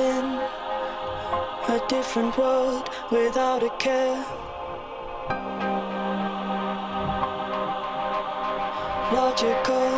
in a different world without a care. Logical.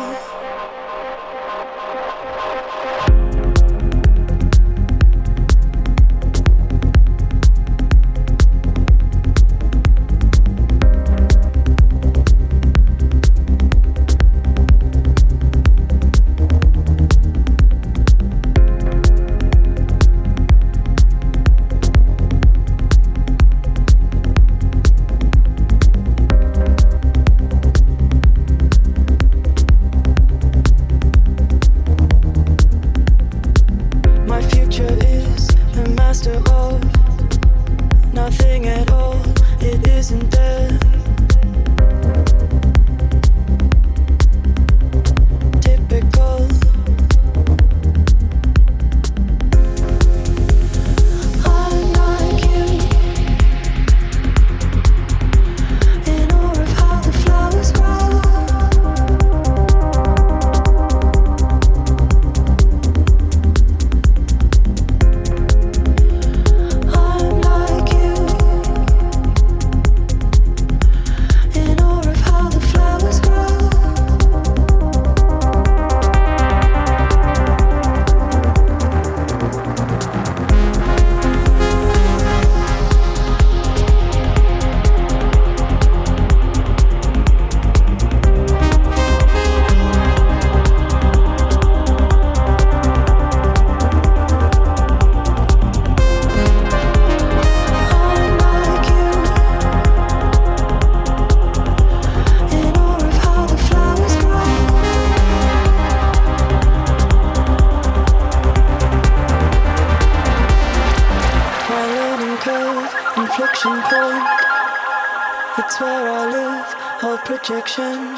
It's where I live, all projection.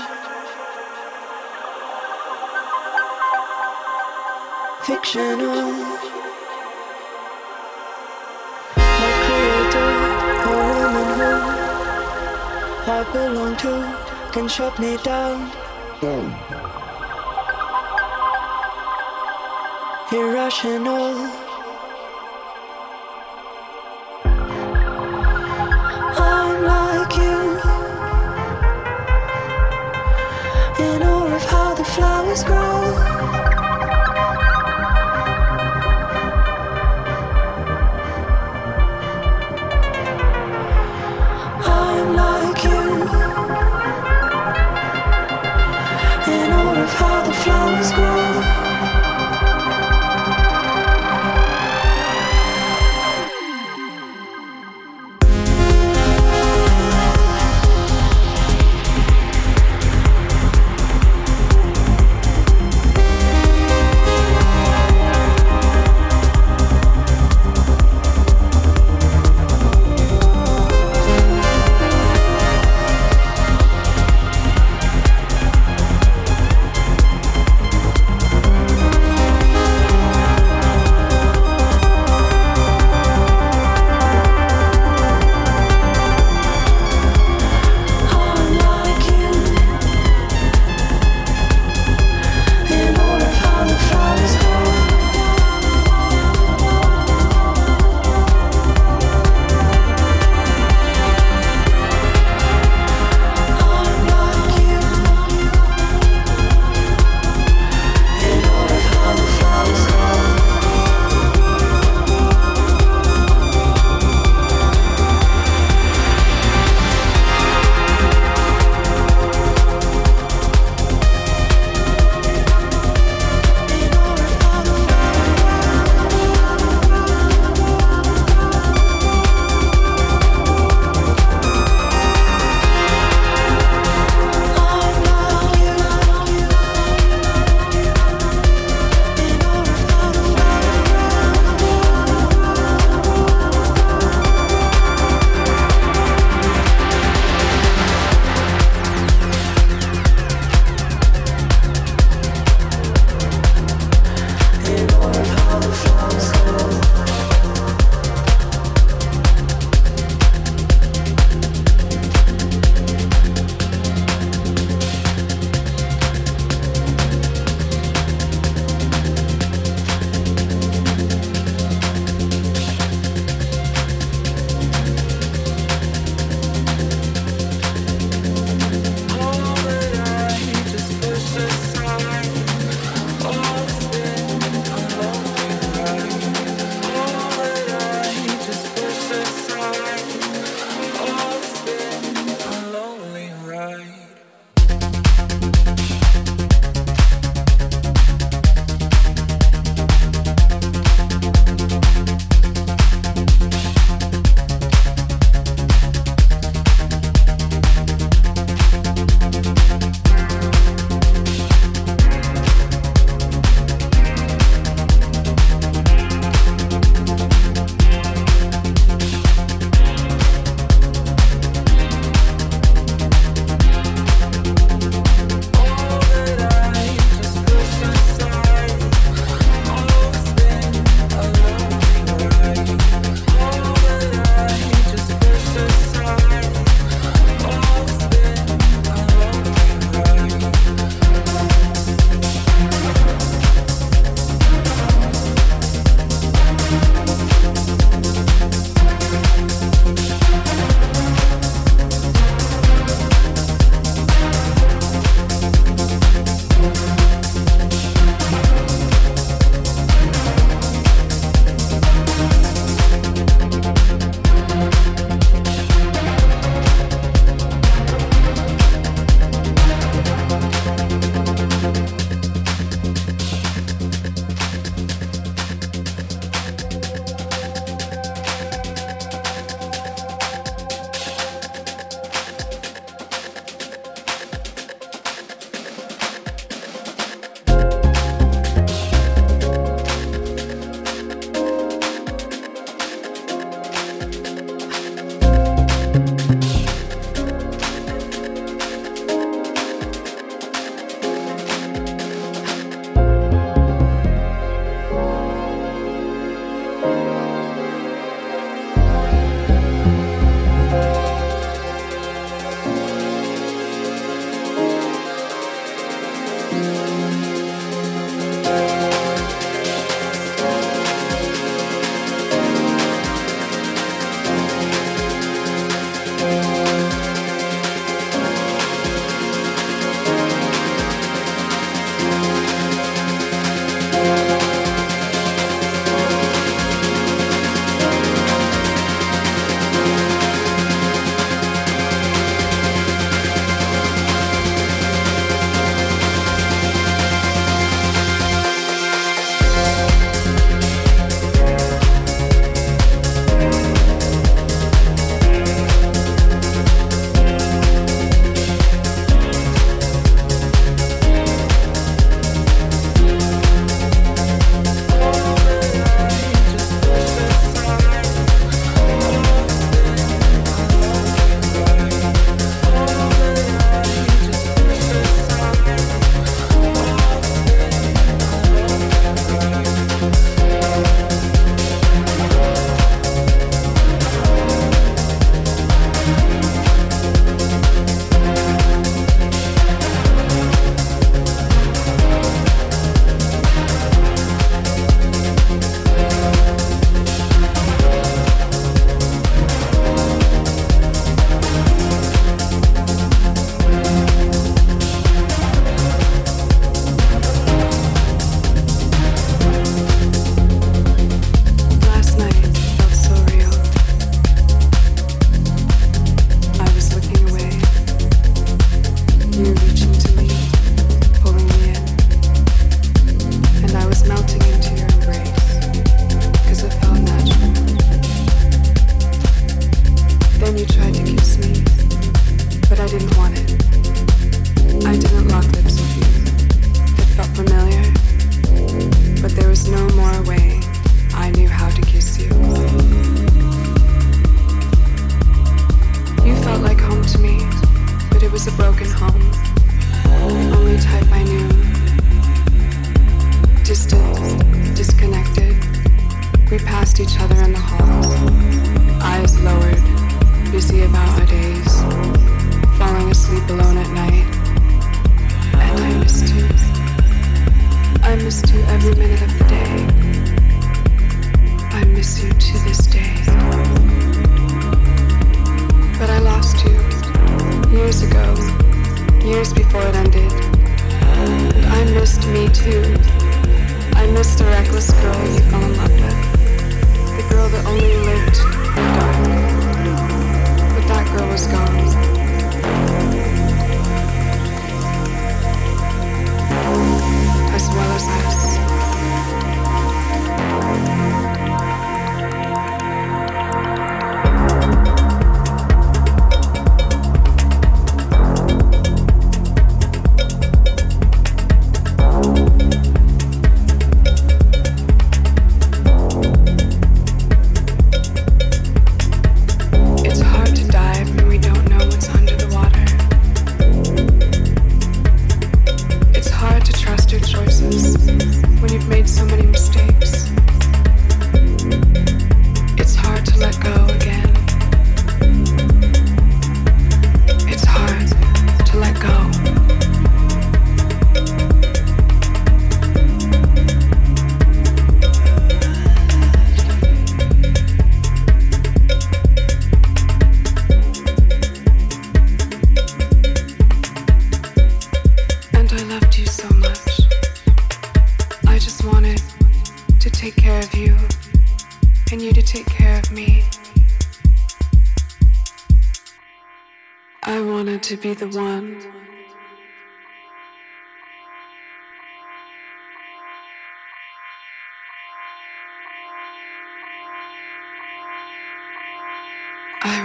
Fictional. My creator, a woman who I belong to, can shut me down. Oh. Irrational. always grow.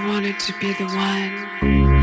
To be the one.